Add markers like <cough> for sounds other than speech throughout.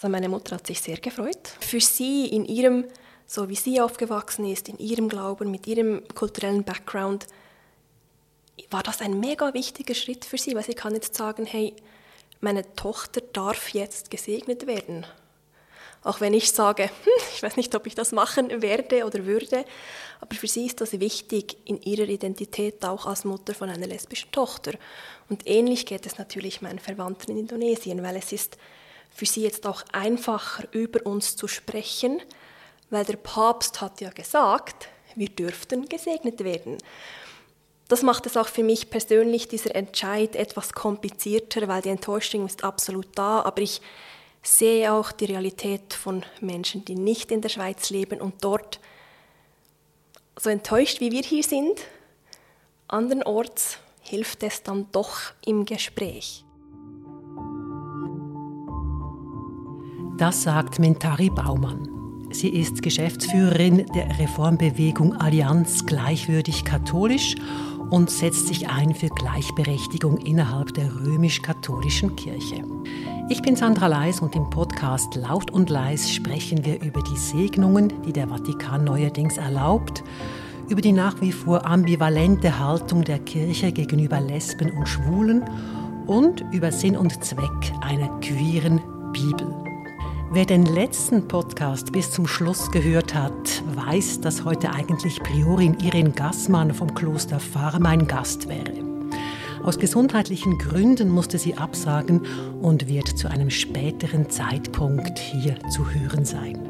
Also meine Mutter hat sich sehr gefreut. Für sie in ihrem, so wie sie aufgewachsen ist, in ihrem Glauben, mit ihrem kulturellen Background, war das ein mega wichtiger Schritt für sie, weil sie kann jetzt sagen, hey, meine Tochter darf jetzt gesegnet werden. Auch wenn ich sage, <laughs> hm, ich weiß nicht, ob ich das machen werde oder würde, aber für sie ist das wichtig in ihrer Identität auch als Mutter von einer lesbischen Tochter. Und ähnlich geht es natürlich meinen Verwandten in Indonesien, weil es ist für sie jetzt auch einfacher, über uns zu sprechen, weil der Papst hat ja gesagt, wir dürften gesegnet werden. Das macht es auch für mich persönlich, dieser Entscheid, etwas komplizierter, weil die Enttäuschung ist absolut da, aber ich sehe auch die Realität von Menschen, die nicht in der Schweiz leben und dort so enttäuscht wie wir hier sind, andernorts hilft es dann doch im Gespräch. Das sagt Mentari Baumann. Sie ist Geschäftsführerin der Reformbewegung Allianz Gleichwürdig Katholisch und setzt sich ein für Gleichberechtigung innerhalb der römisch-katholischen Kirche. Ich bin Sandra Leis und im Podcast Laut und Leis sprechen wir über die Segnungen, die der Vatikan neuerdings erlaubt, über die nach wie vor ambivalente Haltung der Kirche gegenüber Lesben und Schwulen und über Sinn und Zweck einer queeren Bibel. Wer den letzten Podcast bis zum Schluss gehört hat, weiß, dass heute eigentlich Priorin Irene Gassmann vom Kloster Fahr mein Gast wäre. Aus gesundheitlichen Gründen musste sie absagen und wird zu einem späteren Zeitpunkt hier zu hören sein.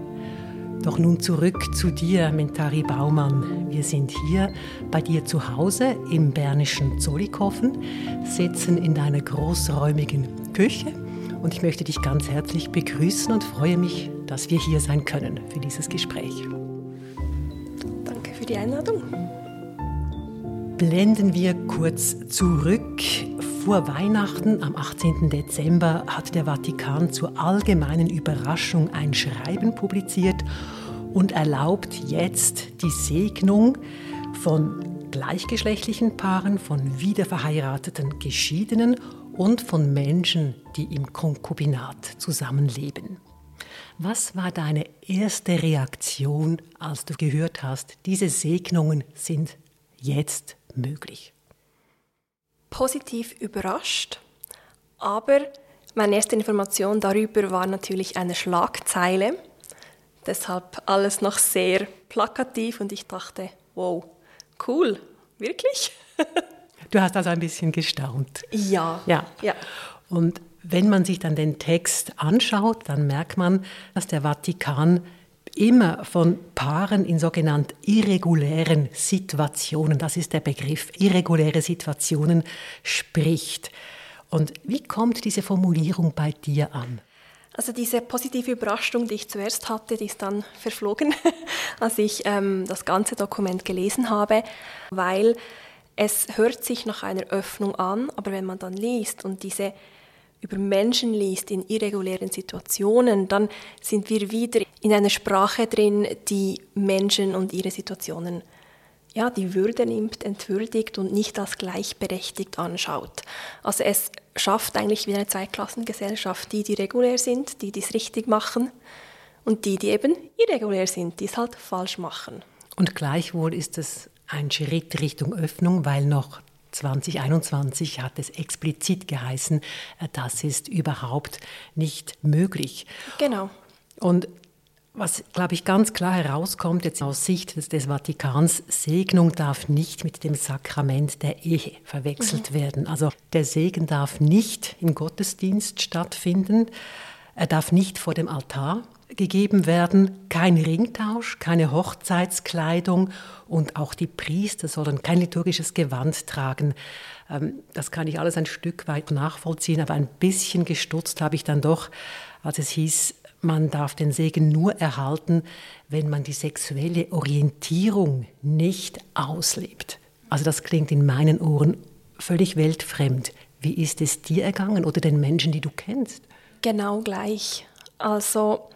Doch nun zurück zu dir, Mentari Baumann. Wir sind hier bei dir zu Hause im bernischen Zollikofen, sitzen in deiner großräumigen Küche und ich möchte dich ganz herzlich begrüßen und freue mich, dass wir hier sein können für dieses Gespräch. Danke für die Einladung. Blenden wir kurz zurück. Vor Weihnachten am 18. Dezember hat der Vatikan zur allgemeinen Überraschung ein Schreiben publiziert und erlaubt jetzt die Segnung von gleichgeschlechtlichen Paaren, von wiederverheirateten Geschiedenen und von Menschen, die im Konkubinat zusammenleben. Was war deine erste Reaktion, als du gehört hast, diese Segnungen sind jetzt möglich? Positiv überrascht, aber meine erste Information darüber war natürlich eine Schlagzeile. Deshalb alles noch sehr plakativ und ich dachte, wow, cool, wirklich? <laughs> Du hast also ein bisschen gestaunt. Ja. Ja. ja. Und wenn man sich dann den Text anschaut, dann merkt man, dass der Vatikan immer von Paaren in sogenannten irregulären Situationen, das ist der Begriff, irreguläre Situationen spricht. Und wie kommt diese Formulierung bei dir an? Also diese positive Überraschung, die ich zuerst hatte, die ist dann verflogen, <laughs> als ich ähm, das ganze Dokument gelesen habe, weil es hört sich nach einer Öffnung an, aber wenn man dann liest und diese über Menschen liest in irregulären Situationen, dann sind wir wieder in einer Sprache drin, die Menschen und ihre Situationen ja, die Würde nimmt, entwürdigt und nicht als gleichberechtigt anschaut. Also es schafft eigentlich wieder eine Zweiklassengesellschaft, die, die regulär sind, die dies richtig machen und die, die eben irregulär sind, die es halt falsch machen. Und gleichwohl ist es ein Schritt Richtung Öffnung, weil noch 2021 hat es explizit geheißen, äh, das ist überhaupt nicht möglich. Genau. Und was, glaube ich, ganz klar herauskommt jetzt aus Sicht des, des, Vatikans, Segnung darf nicht mit dem Sakrament der Ehe verwechselt mhm. werden. Also der Segen darf nicht im Gottesdienst stattfinden, er darf nicht vor dem Altar gegeben werden, kein Ringtausch, keine Hochzeitskleidung und auch die Priester sollen kein liturgisches Gewand tragen. Ähm, das kann ich alles ein Stück weit nachvollziehen, aber ein bisschen gestutzt habe ich dann doch, als es hieß, man darf den Segen nur erhalten, wenn man die sexuelle Orientierung nicht auslebt. Also das klingt in meinen Ohren völlig weltfremd. Wie ist es dir ergangen oder den Menschen, die du kennst? Genau gleich. Also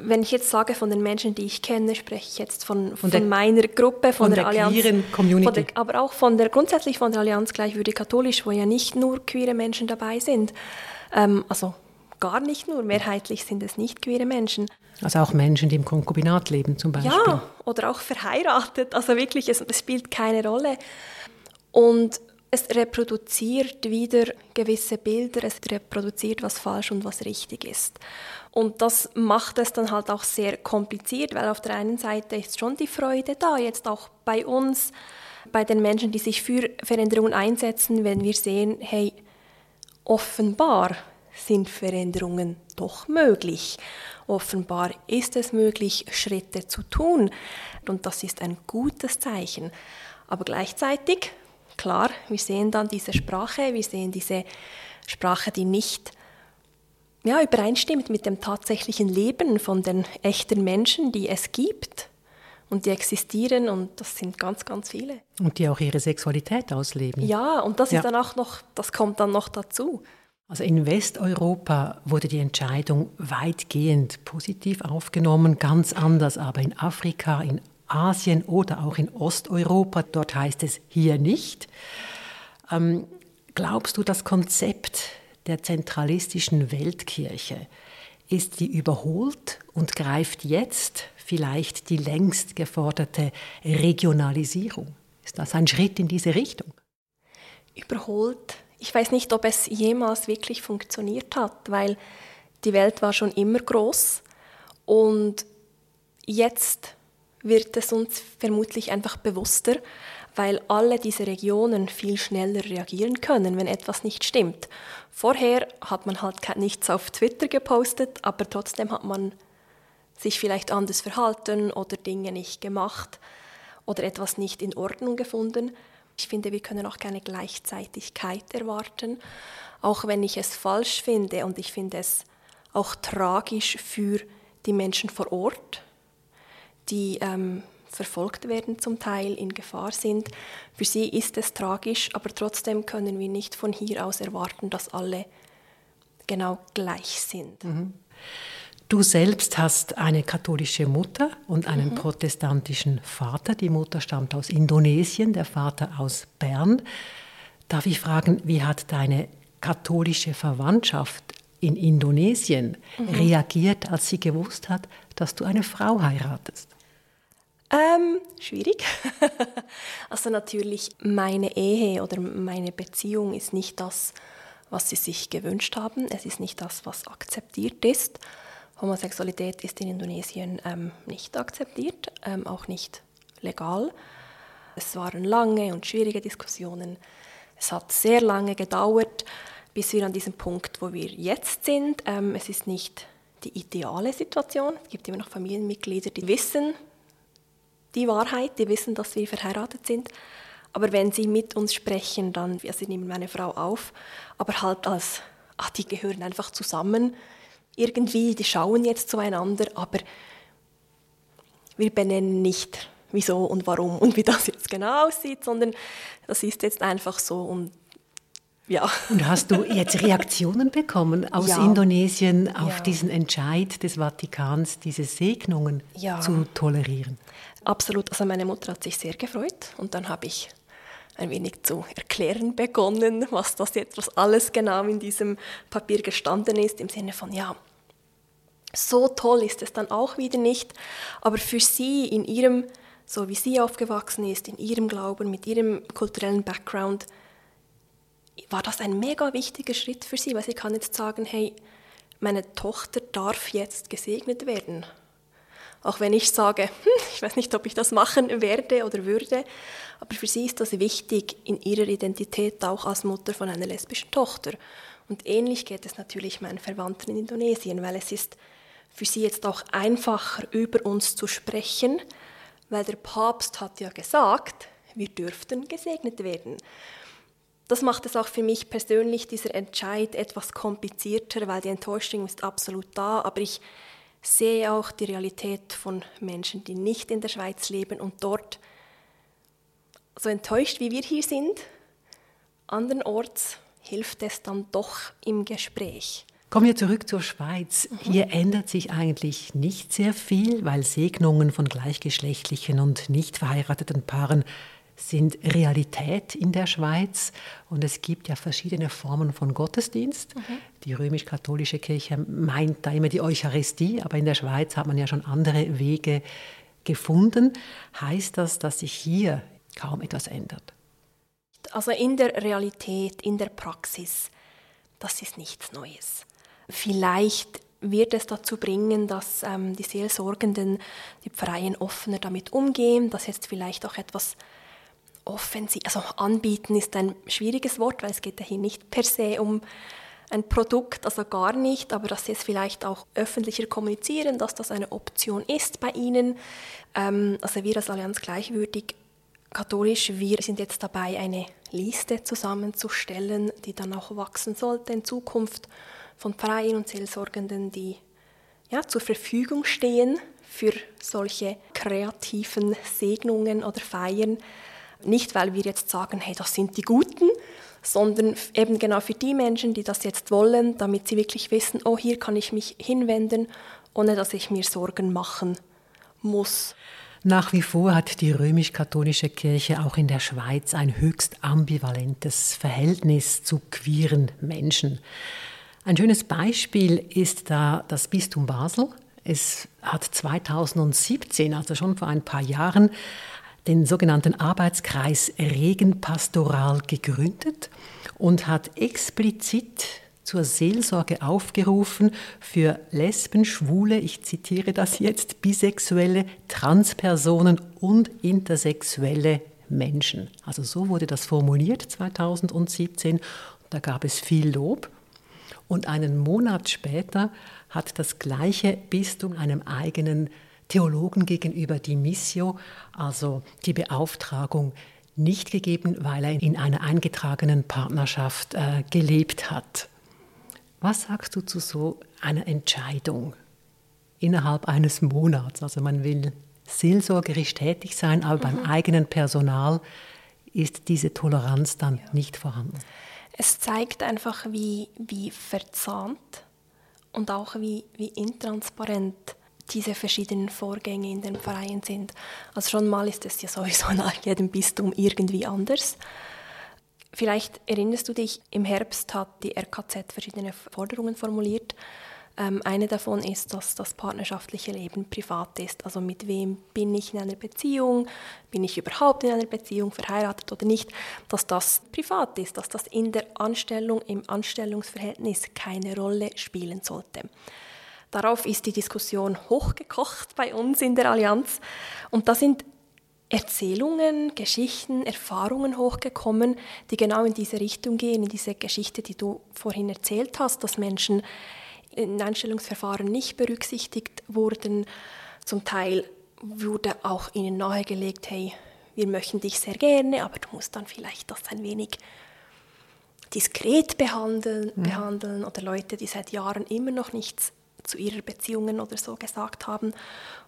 wenn ich jetzt sage von den Menschen, die ich kenne, spreche ich jetzt von, von, von meiner Gruppe, von, von der, der, Allianz, Community. Der, aber auch von der grundsätzlich von der Allianz Gleichwürdig Katholisch, wo ja nicht nur queere Menschen dabei sind. Ähm, also gar nicht nur, mehrheitlich sind es nicht queere Menschen. Also auch Menschen, die im Konkubinat leben zum Beispiel. Ja, oder auch verheiratet. Also wirklich, es, es spielt keine Rolle. Und es reproduziert wieder gewisse Bilder, es reproduziert, was falsch und was richtig ist. Und das macht es dann halt auch sehr kompliziert, weil auf der einen Seite ist schon die Freude da, jetzt auch bei uns, bei den Menschen, die sich für Veränderungen einsetzen, wenn wir sehen, hey, offenbar sind Veränderungen doch möglich. Offenbar ist es möglich, Schritte zu tun. Und das ist ein gutes Zeichen. Aber gleichzeitig, klar, wir sehen dann diese Sprache, wir sehen diese Sprache, die nicht ja, übereinstimmt mit dem tatsächlichen Leben von den echten Menschen, die es gibt und die existieren und das sind ganz, ganz viele. Und die auch ihre Sexualität ausleben. Ja, und das ja. ist dann auch noch, das kommt dann noch dazu. Also in Westeuropa wurde die Entscheidung weitgehend positiv aufgenommen, ganz anders aber in Afrika, in Asien oder auch in Osteuropa, dort heißt es hier nicht. Ähm, glaubst du, das Konzept der zentralistischen Weltkirche ist die überholt und greift jetzt vielleicht die längst geforderte Regionalisierung? Ist das ein Schritt in diese Richtung? Überholt ich weiß nicht, ob es jemals wirklich funktioniert hat, weil die Welt war schon immer groß und jetzt wird es uns vermutlich einfach bewusster, weil alle diese Regionen viel schneller reagieren können, wenn etwas nicht stimmt. Vorher hat man halt nichts auf Twitter gepostet, aber trotzdem hat man sich vielleicht anders verhalten oder Dinge nicht gemacht oder etwas nicht in Ordnung gefunden. Ich finde, wir können auch keine Gleichzeitigkeit erwarten, auch wenn ich es falsch finde und ich finde es auch tragisch für die Menschen vor Ort, die ähm, verfolgt werden zum Teil, in Gefahr sind. Für sie ist es tragisch, aber trotzdem können wir nicht von hier aus erwarten, dass alle genau gleich sind. Mhm. Du selbst hast eine katholische Mutter und einen mhm. protestantischen Vater. Die Mutter stammt aus Indonesien, der Vater aus Bern. Darf ich fragen, wie hat deine katholische Verwandtschaft in Indonesien mhm. reagiert, als sie gewusst hat, dass du eine Frau heiratest? Ähm, schwierig. <laughs> also natürlich, meine Ehe oder meine Beziehung ist nicht das, was sie sich gewünscht haben. Es ist nicht das, was akzeptiert ist. Homosexualität ist in Indonesien ähm, nicht akzeptiert, ähm, auch nicht legal. Es waren lange und schwierige Diskussionen. Es hat sehr lange gedauert, bis wir an diesem Punkt, wo wir jetzt sind. Ähm, es ist nicht die ideale Situation. Es gibt immer noch Familienmitglieder, die wissen die Wahrheit, die wissen, dass wir verheiratet sind. Aber wenn sie mit uns sprechen, dann, also sie nehmen meine Frau auf, aber halt als, ach, die gehören einfach zusammen irgendwie, die schauen jetzt zueinander, aber wir benennen nicht, wieso und warum und wie das jetzt genau aussieht, sondern das ist jetzt einfach so und ja. Und hast du jetzt Reaktionen bekommen aus ja. Indonesien auf ja. diesen Entscheid des Vatikans, diese Segnungen ja. zu tolerieren? Absolut. Also meine Mutter hat sich sehr gefreut und dann habe ich ein wenig zu erklären begonnen, was das jetzt, was alles genau in diesem Papier gestanden ist, im Sinne von, ja, so toll ist es dann auch wieder nicht, aber für sie in ihrem, so wie sie aufgewachsen ist, in ihrem Glauben, mit ihrem kulturellen Background, war das ein mega wichtiger Schritt für sie, weil sie kann jetzt sagen, hey, meine Tochter darf jetzt gesegnet werden. Auch wenn ich sage, <laughs> hm, ich weiß nicht, ob ich das machen werde oder würde, aber für sie ist das wichtig in ihrer Identität auch als Mutter von einer lesbischen Tochter. Und ähnlich geht es natürlich meinen Verwandten in Indonesien, weil es ist für sie jetzt auch einfacher über uns zu sprechen, weil der Papst hat ja gesagt, wir dürften gesegnet werden. Das macht es auch für mich persönlich, dieser Entscheid, etwas komplizierter, weil die Enttäuschung ist absolut da, aber ich sehe auch die Realität von Menschen, die nicht in der Schweiz leben und dort so enttäuscht, wie wir hier sind, andernorts hilft es dann doch im Gespräch. Kommen wir zurück zur Schweiz. Mhm. Hier ändert sich eigentlich nicht sehr viel, weil Segnungen von gleichgeschlechtlichen und nicht verheirateten Paaren sind Realität in der Schweiz und es gibt ja verschiedene Formen von Gottesdienst. Mhm. Die römisch-katholische Kirche meint da immer die Eucharistie, aber in der Schweiz hat man ja schon andere Wege gefunden. Heißt das, dass sich hier kaum etwas ändert? Also in der Realität, in der Praxis, das ist nichts Neues. Vielleicht wird es dazu bringen, dass ähm, die Seelsorgenden, die Pfarreien offener damit umgehen, dass jetzt vielleicht auch etwas offensiv, also anbieten ist ein schwieriges Wort, weil es geht ja hier nicht per se um ein Produkt, also gar nicht, aber dass sie es vielleicht auch öffentlicher kommunizieren, dass das eine Option ist bei ihnen. Ähm, also wir als Allianz Gleichwürdig Katholisch, wir sind jetzt dabei, eine Liste zusammenzustellen, die dann auch wachsen sollte in Zukunft von Pfarreien und Seelsorgenden, die ja, zur Verfügung stehen für solche kreativen Segnungen oder Feiern. Nicht, weil wir jetzt sagen, hey, das sind die Guten, sondern eben genau für die Menschen, die das jetzt wollen, damit sie wirklich wissen, oh, hier kann ich mich hinwenden, ohne dass ich mir Sorgen machen muss. Nach wie vor hat die römisch-katholische Kirche auch in der Schweiz ein höchst ambivalentes Verhältnis zu queeren Menschen. Ein schönes Beispiel ist da das Bistum Basel. Es hat 2017, also schon vor ein paar Jahren, den sogenannten Arbeitskreis Regenpastoral gegründet und hat explizit zur Seelsorge aufgerufen für Lesben, Schwule, ich zitiere das jetzt, bisexuelle, Transpersonen und intersexuelle Menschen. Also so wurde das formuliert 2017. Da gab es viel Lob. Und einen Monat später hat das gleiche Bistum einem eigenen Theologen gegenüber die Missio, also die Beauftragung, nicht gegeben, weil er in einer eingetragenen Partnerschaft äh, gelebt hat. Was sagst du zu so einer Entscheidung innerhalb eines Monats? Also man will seelsorgerisch tätig sein, aber mhm. beim eigenen Personal ist diese Toleranz dann ja. nicht vorhanden es zeigt einfach, wie, wie verzahnt und auch wie, wie intransparent diese verschiedenen Vorgänge in den Vereinen sind. Also schon mal ist es ja sowieso nach jedem Bistum irgendwie anders. Vielleicht erinnerst du dich, im Herbst hat die RKZ verschiedene Forderungen formuliert, ähm, eine davon ist, dass das partnerschaftliche Leben privat ist. Also mit wem bin ich in einer Beziehung, bin ich überhaupt in einer Beziehung, verheiratet oder nicht, dass das privat ist, dass das in der Anstellung, im Anstellungsverhältnis keine Rolle spielen sollte. Darauf ist die Diskussion hochgekocht bei uns in der Allianz und da sind Erzählungen, Geschichten, Erfahrungen hochgekommen, die genau in diese Richtung gehen, in diese Geschichte, die du vorhin erzählt hast, dass Menschen in Einstellungsverfahren nicht berücksichtigt wurden. Zum Teil wurde auch ihnen nahegelegt, hey, wir möchten dich sehr gerne, aber du musst dann vielleicht das ein wenig diskret behandeln, mhm. behandeln oder Leute, die seit Jahren immer noch nichts zu ihrer Beziehungen oder so gesagt haben.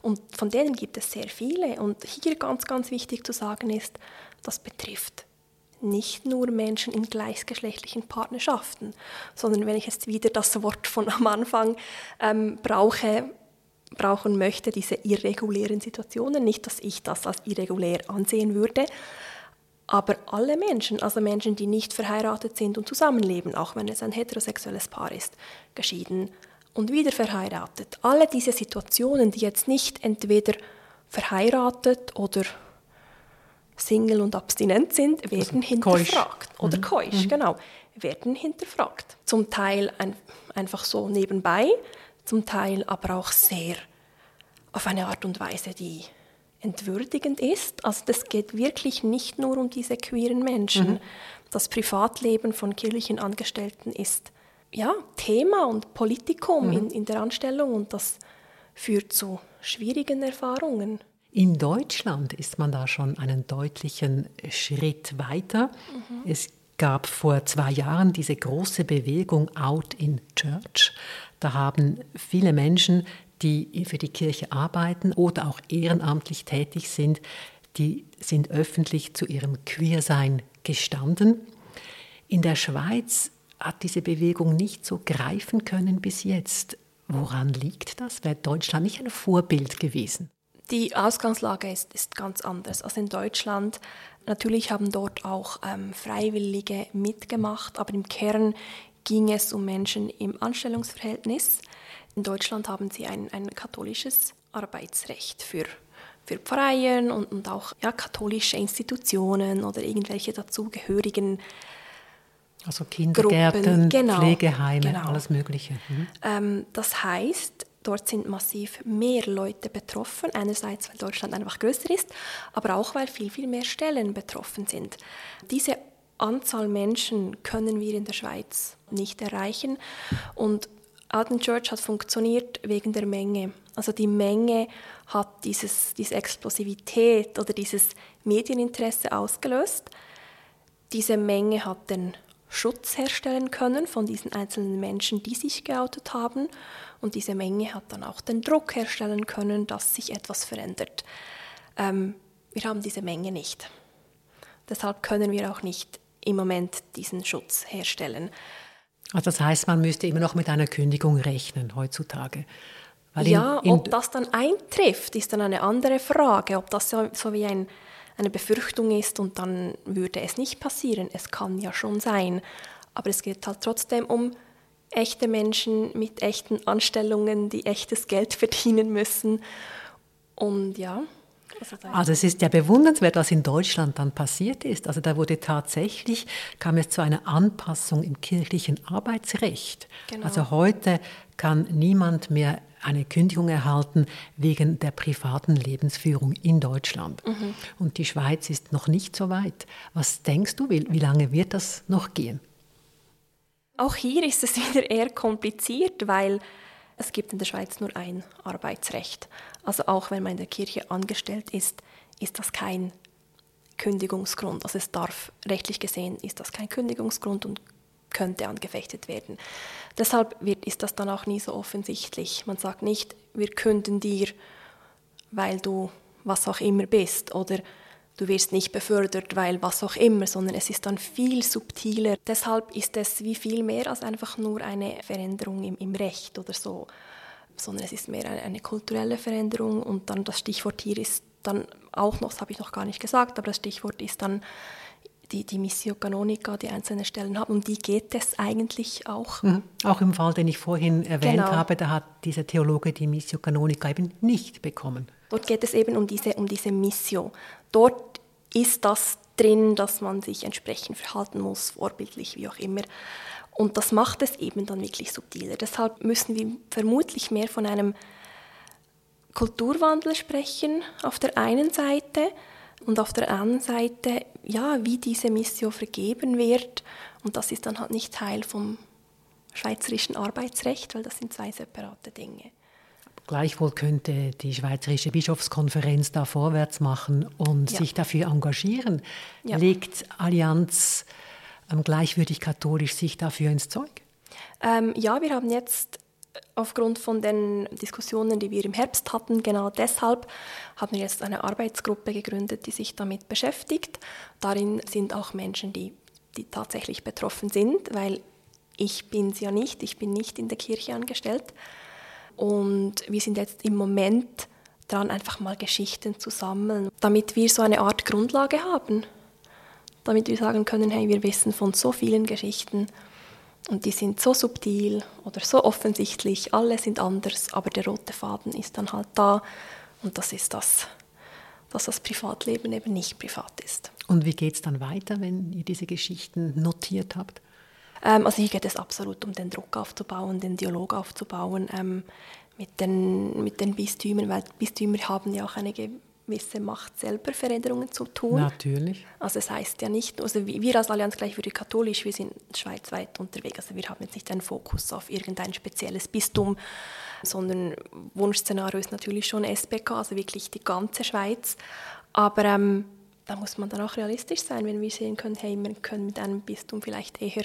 Und von denen gibt es sehr viele. Und hier ganz, ganz wichtig zu sagen ist, das betrifft nicht nur Menschen in gleichgeschlechtlichen Partnerschaften, sondern wenn ich jetzt wieder das Wort von am Anfang ähm, brauche, brauchen möchte, diese irregulären Situationen, nicht, dass ich das als irregulär ansehen würde, aber alle Menschen, also Menschen, die nicht verheiratet sind und zusammenleben, auch wenn es ein heterosexuelles Paar ist, geschieden und wieder verheiratet, alle diese Situationen, die jetzt nicht entweder verheiratet oder Single und abstinent sind, also werden also hinterfragt. Keusch. Oder mhm. keusch, mhm. genau. Werden hinterfragt. Zum Teil ein, einfach so nebenbei, zum Teil aber auch sehr auf eine Art und Weise, die entwürdigend ist. Also das geht wirklich nicht nur um diese queeren Menschen. Mhm. Das Privatleben von kirchlichen Angestellten ist ja Thema und Politikum mhm. in, in der Anstellung und das führt zu schwierigen Erfahrungen. In Deutschland ist man da schon einen deutlichen Schritt weiter. Mhm. Es gab vor zwei Jahren diese große Bewegung Out in Church. Da haben viele Menschen, die für die Kirche arbeiten oder auch ehrenamtlich tätig sind, die sind öffentlich zu ihrem Queersein gestanden. In der Schweiz hat diese Bewegung nicht so greifen können bis jetzt. Woran liegt das? Wäre Deutschland nicht ein Vorbild gewesen? Die Ausgangslage ist, ist ganz anders. Also in Deutschland, natürlich haben dort auch ähm, Freiwillige mitgemacht, aber im Kern ging es um Menschen im Anstellungsverhältnis. In Deutschland haben sie ein, ein katholisches Arbeitsrecht für, für Pfarreien und, und auch ja, katholische Institutionen oder irgendwelche dazugehörigen also Kindergärten, genau, Pflegeheime, genau. alles Mögliche. Mhm. Ähm, das heißt, dort sind massiv mehr Leute betroffen. Einerseits, weil Deutschland einfach größer ist, aber auch, weil viel, viel mehr Stellen betroffen sind. Diese Anzahl Menschen können wir in der Schweiz nicht erreichen. Und Alten Church hat funktioniert wegen der Menge. Also die Menge hat dieses, diese Explosivität oder dieses Medieninteresse ausgelöst. Diese Menge hat den Schutz herstellen können von diesen einzelnen Menschen, die sich geoutet haben. Und diese Menge hat dann auch den Druck herstellen können, dass sich etwas verändert. Ähm, wir haben diese Menge nicht. Deshalb können wir auch nicht im Moment diesen Schutz herstellen. Also das heißt, man müsste immer noch mit einer Kündigung rechnen heutzutage. Weil ja, in, in ob das dann eintrifft, ist dann eine andere Frage. Ob das so, so wie ein, eine Befürchtung ist und dann würde es nicht passieren. Es kann ja schon sein. Aber es geht halt trotzdem um echte Menschen mit echten Anstellungen, die echtes Geld <laughs> verdienen müssen. Und ja, also es ist ja bewundernswert, was in Deutschland dann passiert ist. Also da wurde tatsächlich, kam es zu einer Anpassung im kirchlichen Arbeitsrecht. Genau. Also heute kann niemand mehr eine Kündigung erhalten wegen der privaten Lebensführung in Deutschland. Mhm. Und die Schweiz ist noch nicht so weit. Was denkst du, wie, wie lange wird das noch gehen? Auch hier ist es <laughs> wieder eher kompliziert, weil es gibt in der Schweiz nur ein Arbeitsrecht. Also auch wenn man in der Kirche angestellt ist, ist das kein Kündigungsgrund. Also es darf rechtlich gesehen ist das kein Kündigungsgrund und könnte angefechtet werden. Deshalb wird, ist das dann auch nie so offensichtlich. Man sagt nicht, wir künden dir, weil du was auch immer bist oder du wirst nicht befördert, weil was auch immer, sondern es ist dann viel subtiler. Deshalb ist es wie viel mehr als einfach nur eine Veränderung im, im Recht oder so, sondern es ist mehr eine, eine, kulturelle Veränderung und dann das Stichwort hier ist dann auch noch, das habe ich noch gar nicht gesagt, aber das Stichwort ist dann die, die Missio Canonica, die einzelne Stellen haben, um die geht es eigentlich auch. Mhm. Auch im Fall, den ich vorhin erwähnt genau. habe, da hat dieser Theologe die Missio Canonica eben nicht bekommen. Dort geht es eben um diese, um diese Missio. Dort ist das drin, dass man sich entsprechend verhalten muss, vorbildlich, wie auch immer. Und das macht es eben dann wirklich subtiler. Deshalb müssen wir vermutlich mehr von einem Kulturwandel sprechen auf der einen Seite und auf der anderen Seite, ja, wie diese Mission vergeben wird. Und das ist dann halt nicht Teil vom schweizerischen Arbeitsrecht, weil das sind zwei separate Dinge. Gleichwohl könnte die Schweizerische Bischofskonferenz da vorwärts machen und ja. sich dafür engagieren. Ja. Legt Allianz ähm, gleichwürdig katholisch sich dafür ins Zeug? Ähm, ja, wir haben jetzt aufgrund von den Diskussionen, die wir im Herbst hatten, genau deshalb haben wir jetzt eine Arbeitsgruppe gegründet, die sich damit beschäftigt. Darin sind auch Menschen, die, die tatsächlich betroffen sind, weil ich bin es ja nicht, ich bin nicht in der Kirche angestellt. Und wir sind jetzt im Moment dran, einfach mal Geschichten zu sammeln, damit wir so eine Art Grundlage haben. Damit wir sagen können, hey, wir wissen von so vielen Geschichten und die sind so subtil oder so offensichtlich, alle sind anders, aber der rote Faden ist dann halt da und das ist das, dass das Privatleben eben nicht privat ist. Und wie geht es dann weiter, wenn ihr diese Geschichten notiert habt? Ähm, also hier geht es absolut um den Druck aufzubauen, den Dialog aufzubauen ähm, mit, den, mit den Bistümern, weil Bistümer haben ja auch eine gewisse Macht, selber Veränderungen zu tun. Natürlich. Also es heißt ja nicht, also wir als Allianz Gleichwürdig Katholisch, wir sind schweizweit unterwegs, also wir haben jetzt nicht einen Fokus auf irgendein spezielles Bistum, sondern Wunschszenario ist natürlich schon SBK, also wirklich die ganze Schweiz. Aber ähm, da muss man dann auch realistisch sein, wenn wir sehen können, hey, wir können mit einem Bistum vielleicht eher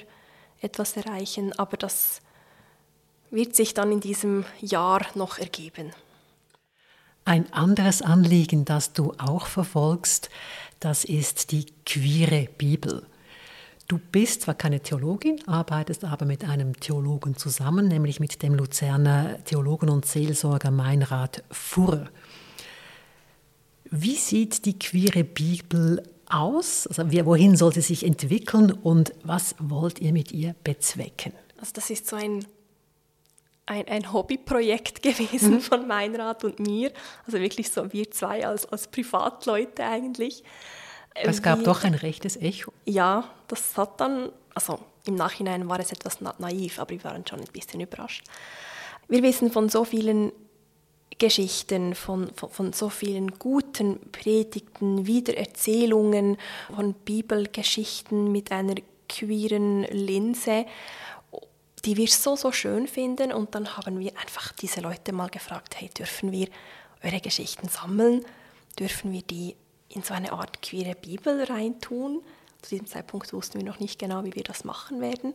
etwas erreichen, aber das wird sich dann in diesem Jahr noch ergeben. Ein anderes Anliegen, das du auch verfolgst, das ist die queere Bibel. Du bist zwar keine Theologin, arbeitest aber mit einem Theologen zusammen, nämlich mit dem Luzerner Theologen und Seelsorger Meinrad Furr. Wie sieht die queere Bibel aus? Also wohin soll sie sich entwickeln und was wollt ihr mit ihr bezwecken? Also das ist so ein, ein, ein Hobbyprojekt <laughs> gewesen mhm. von Meinrad und mir. Also wirklich so wir zwei als, als Privatleute eigentlich. Es gab wir, doch ein rechtes Echo. Ja, das hat dann, also im Nachhinein war es etwas naiv, aber wir waren schon ein bisschen überrascht. Wir wissen von so vielen Geschichten, von, von, von, so vielen guten Predigten, Wiedererzählungen, von Bibelgeschichten mit einer queeren Linse, die wir so, so schön finden. Und dann haben wir einfach diese Leute mal gefragt, hey, dürfen wir eure Geschichten sammeln? Dürfen wir die in so eine Art queere Bibel reintun? Zu diesem Zeitpunkt wussten wir noch nicht genau, wie wir das machen werden.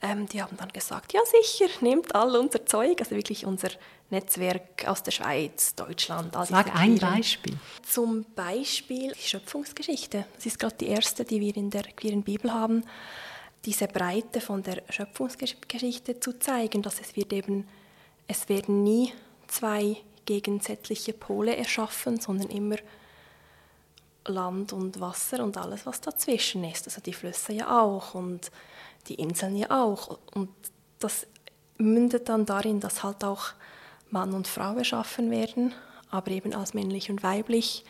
Ähm, die haben dann gesagt, ja sicher, nehmt all unser Zeug, also wirklich unser Netzwerk aus der Schweiz, Deutschland. All Sag ein Beispiel. Zum Beispiel die Schöpfungsgeschichte. Das ist gerade die erste, die wir in der queeren Bibel haben. Diese Breite von der Schöpfungsgeschichte zu zeigen, dass es wird eben, es werden nie zwei gegensätzliche Pole erschaffen, sondern immer Land und Wasser und alles, was dazwischen ist. Also die Flüsse ja auch und die Inseln ja auch. Und das mündet dann darin, dass halt auch Mann und Frau erschaffen werden, aber eben als männlich und weiblich.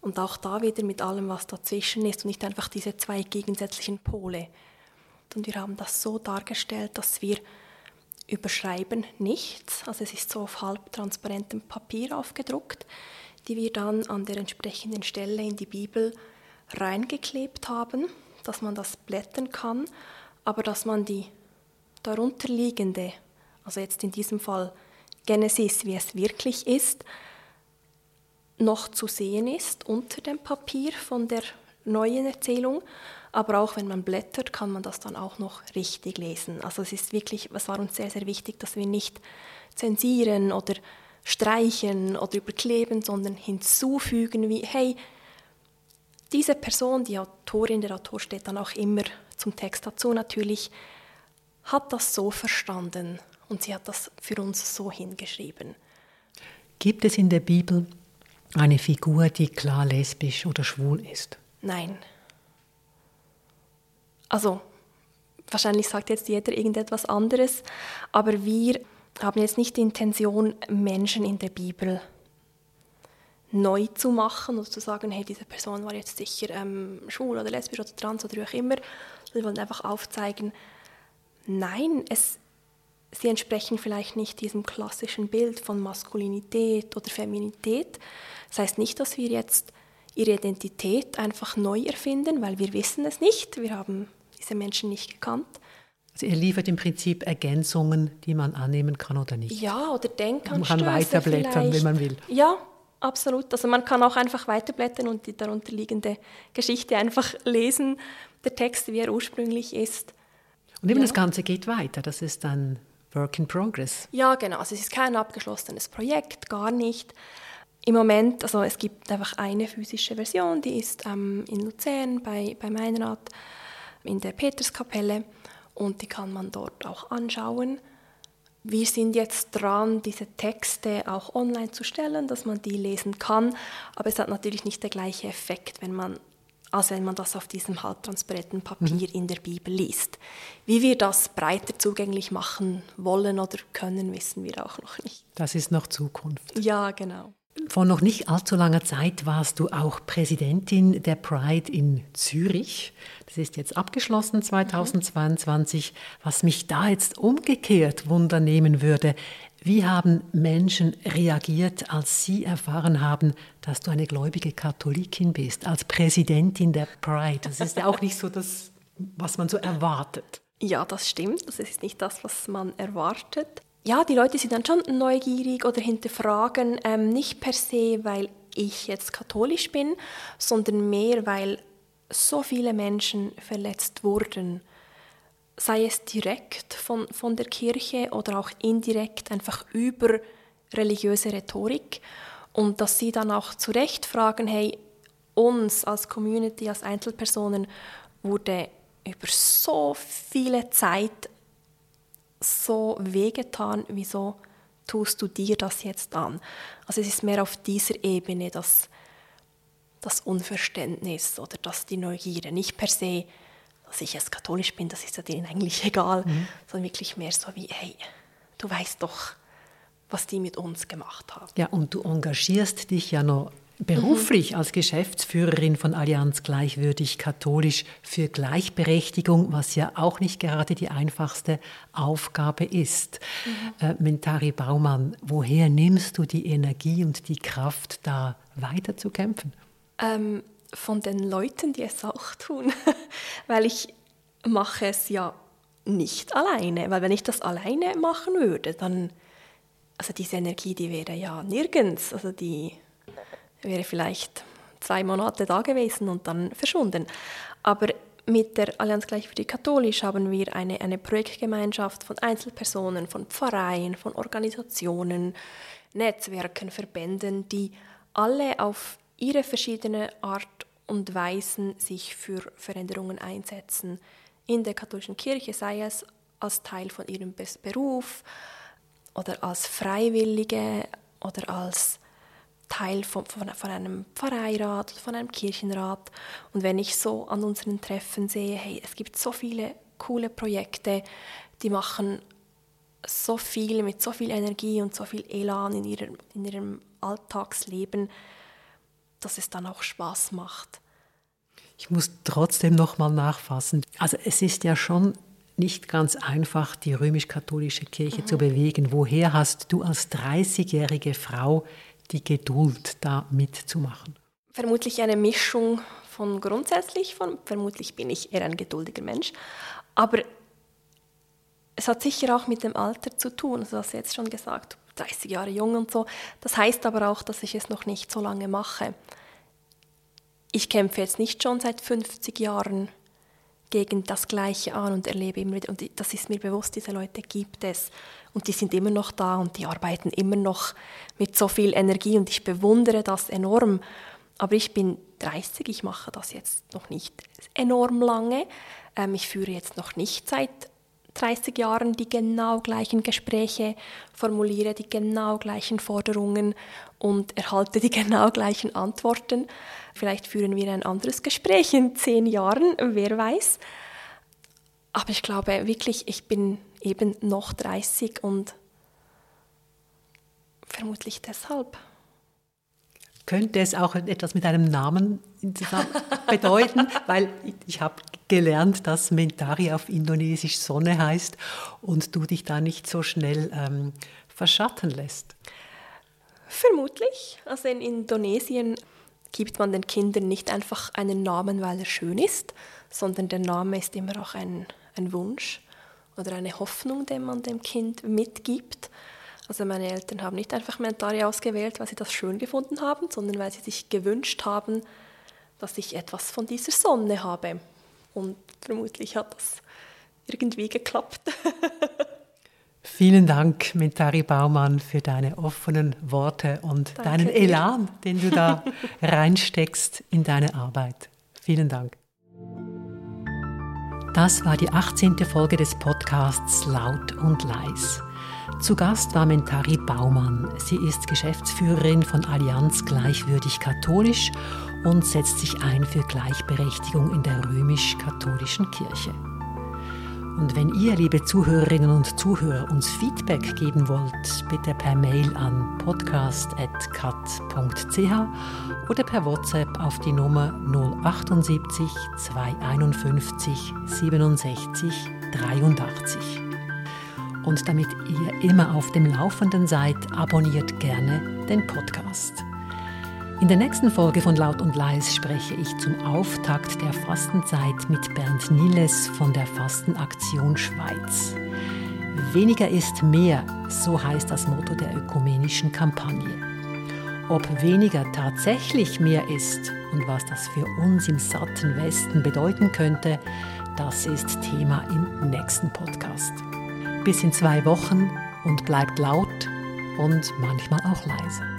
Und auch da wieder mit allem, was dazwischen ist und nicht einfach diese zwei gegensätzlichen Pole. Und wir haben das so dargestellt, dass wir überschreiben nichts, also es ist so auf halbtransparentem Papier aufgedruckt, die wir dann an der entsprechenden Stelle in die Bibel reingeklebt haben, dass man das blättern kann, aber dass man die darunterliegende, also jetzt in diesem Fall Genesis, wie es wirklich ist, noch zu sehen ist unter dem Papier von der neuen Erzählung. Aber auch wenn man blättert, kann man das dann auch noch richtig lesen. Also es ist wirklich, es war uns sehr, sehr wichtig, dass wir nicht zensieren oder streichen oder überkleben, sondern hinzufügen, wie, hey, diese Person, die Autorin, der Autor steht dann auch immer zum Text dazu natürlich, hat das so verstanden und sie hat das für uns so hingeschrieben. Gibt es in der Bibel eine Figur, die klar lesbisch oder schwul ist? Nein. Also, wahrscheinlich sagt jetzt jeder irgendetwas anderes, aber wir haben jetzt nicht die Intention, Menschen in der Bibel neu zu machen oder zu sagen, hey, diese Person war jetzt sicher ähm, schwul oder lesbisch oder trans oder wie auch immer. Wir wollen einfach aufzeigen, nein, es, sie entsprechen vielleicht nicht diesem klassischen Bild von Maskulinität oder Feminität. Das heißt nicht, dass wir jetzt ihre Identität einfach neu erfinden, weil wir wissen es nicht. Wir haben diese Menschen nicht gekannt. Also ihr liefert im Prinzip Ergänzungen, die man annehmen kann oder nicht. Ja, oder Denkanstöße Man kann weiterblättern, wenn man will. Ja, absolut. Also man kann auch einfach weiterblättern und die darunterliegende Geschichte einfach lesen, der Text, wie er ursprünglich ist. Und eben ja. das Ganze geht weiter. Das ist ein Work in Progress. Ja, genau. Also es ist kein abgeschlossenes Projekt, gar nicht. Im Moment, also es gibt einfach eine physische Version, die ist ähm, in Luzern bei, bei Meinrad in der Peterskapelle und die kann man dort auch anschauen. Wir sind jetzt dran, diese Texte auch online zu stellen, dass man die lesen kann, aber es hat natürlich nicht der gleiche Effekt, wenn man als wenn man das auf diesem halbtransparenten Papier mhm. in der Bibel liest. Wie wir das breiter zugänglich machen wollen oder können, wissen wir auch noch nicht. Das ist noch Zukunft. Ja, genau. Vor noch nicht allzu langer Zeit warst du auch Präsidentin der Pride in Zürich. Das ist jetzt abgeschlossen 2022. Mhm. Was mich da jetzt umgekehrt wundernehmen würde, wie haben Menschen reagiert, als sie erfahren haben, dass du eine gläubige Katholikin bist, als Präsidentin der Pride? Das ist ja auch nicht so das, was man so erwartet. Ja, das stimmt. Das ist nicht das, was man erwartet. Ja, die Leute sind dann schon neugierig oder hinterfragen, ähm, nicht per se, weil ich jetzt katholisch bin, sondern mehr, weil so viele Menschen verletzt wurden. Sei es direkt von, von der Kirche oder auch indirekt einfach über religiöse Rhetorik. Und dass sie dann auch zu Recht fragen, hey, uns als Community, als Einzelpersonen wurde über so viele Zeit so wehgetan, wieso tust du dir das jetzt an? Also es ist mehr auf dieser Ebene das, das Unverständnis oder das die Neugierde, nicht per se, dass ich jetzt katholisch bin, das ist ja denen eigentlich <laughs> egal, mhm. sondern wirklich mehr so wie, hey, du weißt doch, was die mit uns gemacht haben. Ja, und du engagierst dich ja noch beruflich mhm. als Geschäftsführerin von Allianz Gleichwürdig Katholisch für Gleichberechtigung, was ja auch nicht gerade die einfachste Aufgabe ist. Mhm. Äh, Mentari Baumann, woher nimmst du die Energie und die Kraft, da weiter zu kämpfen? Ähm, von den Leuten, die es auch tun, <laughs> weil ich mache es ja nicht alleine, weil wenn ich das alleine machen würde, dann also diese Energie, die wäre ja nirgends, also die wäre vielleicht zwei Monate da gewesen und dann verschwunden. Aber mit der Allianz Gleich für die Katholisch haben wir eine, eine Projektgemeinschaft von Einzelpersonen, von Pfarreien, von Organisationen, Netzwerken, Verbänden, die alle auf ihre verschiedene Art und Weisen sich für Veränderungen einsetzen. In der katholischen Kirche sei es als Teil von ihrem Beruf oder als Freiwillige oder als Teil von, von, von einem Pfarreirat oder von einem Kirchenrat. Und wenn ich so an unseren Treffen sehe, hey, es gibt so viele coole Projekte, die machen so viel mit so viel Energie und so viel Elan in ihrem, in ihrem Alltagsleben, dass es dann auch Spaß macht. Ich muss trotzdem noch mal nachfassen. Also es ist ja schon nicht ganz einfach, die römisch-katholische Kirche mhm. zu bewegen. Woher hast du als 30-jährige Frau die Geduld, da mitzumachen? Vermutlich eine Mischung von grundsätzlich, von, vermutlich bin ich eher ein geduldiger Mensch, aber es hat sicher auch mit dem Alter zu tun, also du hast jetzt schon gesagt, 30 Jahre jung und so. Das heißt aber auch, dass ich es noch nicht so lange mache. Ich kämpfe jetzt nicht schon seit 50 Jahren gegen das Gleiche an und erlebe immer wieder, und das ist mir bewusst, diese Leute gibt es und die sind immer noch da und die arbeiten immer noch mit so viel Energie und ich bewundere das enorm. Aber ich bin 30, ich mache das jetzt noch nicht enorm lange. Ähm, ich führe jetzt noch nicht seit 30 Jahren die genau gleichen Gespräche, formuliere die genau gleichen Forderungen und erhalte die <laughs> genau gleichen Antworten. Vielleicht führen wir ein anderes Gespräch in zehn Jahren, wer weiß. Aber ich glaube wirklich, ich bin eben noch 30 und vermutlich deshalb. Könnte es auch etwas mit einem Namen bedeuten? <laughs> Weil ich habe gelernt, dass Mentari auf Indonesisch Sonne heißt und du dich da nicht so schnell ähm, verschatten lässt. Vermutlich. Also in Indonesien gibt man den Kindern nicht einfach einen Namen, weil er schön ist, sondern der Name ist immer auch ein, ein Wunsch oder eine Hoffnung, den man dem Kind mitgibt. Also meine Eltern haben nicht einfach Mentari ausgewählt, weil sie das schön gefunden haben, sondern weil sie sich gewünscht haben, dass ich etwas von dieser Sonne habe. Und vermutlich hat das irgendwie geklappt. <laughs> Vielen Dank, Mentari Baumann, für deine offenen Worte und Danke deinen Elan, dir. den du da <laughs> reinsteckst in deine Arbeit. Vielen Dank. Das war die 18. Folge des Podcasts Laut und Leis. Zu Gast war Mentari Baumann. Sie ist Geschäftsführerin von Allianz Gleichwürdig Katholisch und setzt sich ein für Gleichberechtigung in der römisch-katholischen Kirche. Und wenn ihr, liebe Zuhörerinnen und Zuhörer, uns Feedback geben wollt, bitte per Mail an podcast.cat.ch oder per WhatsApp auf die Nummer 078 251 67 83. Und damit ihr immer auf dem Laufenden seid, abonniert gerne den Podcast. In der nächsten Folge von Laut und Leis spreche ich zum Auftakt der Fastenzeit mit Bernd Niles von der Fastenaktion Schweiz. Weniger ist mehr, so heißt das Motto der ökumenischen Kampagne. Ob weniger tatsächlich mehr ist und was das für uns im satten Westen bedeuten könnte, das ist Thema im nächsten Podcast. Bis in zwei Wochen und bleibt laut und manchmal auch leise.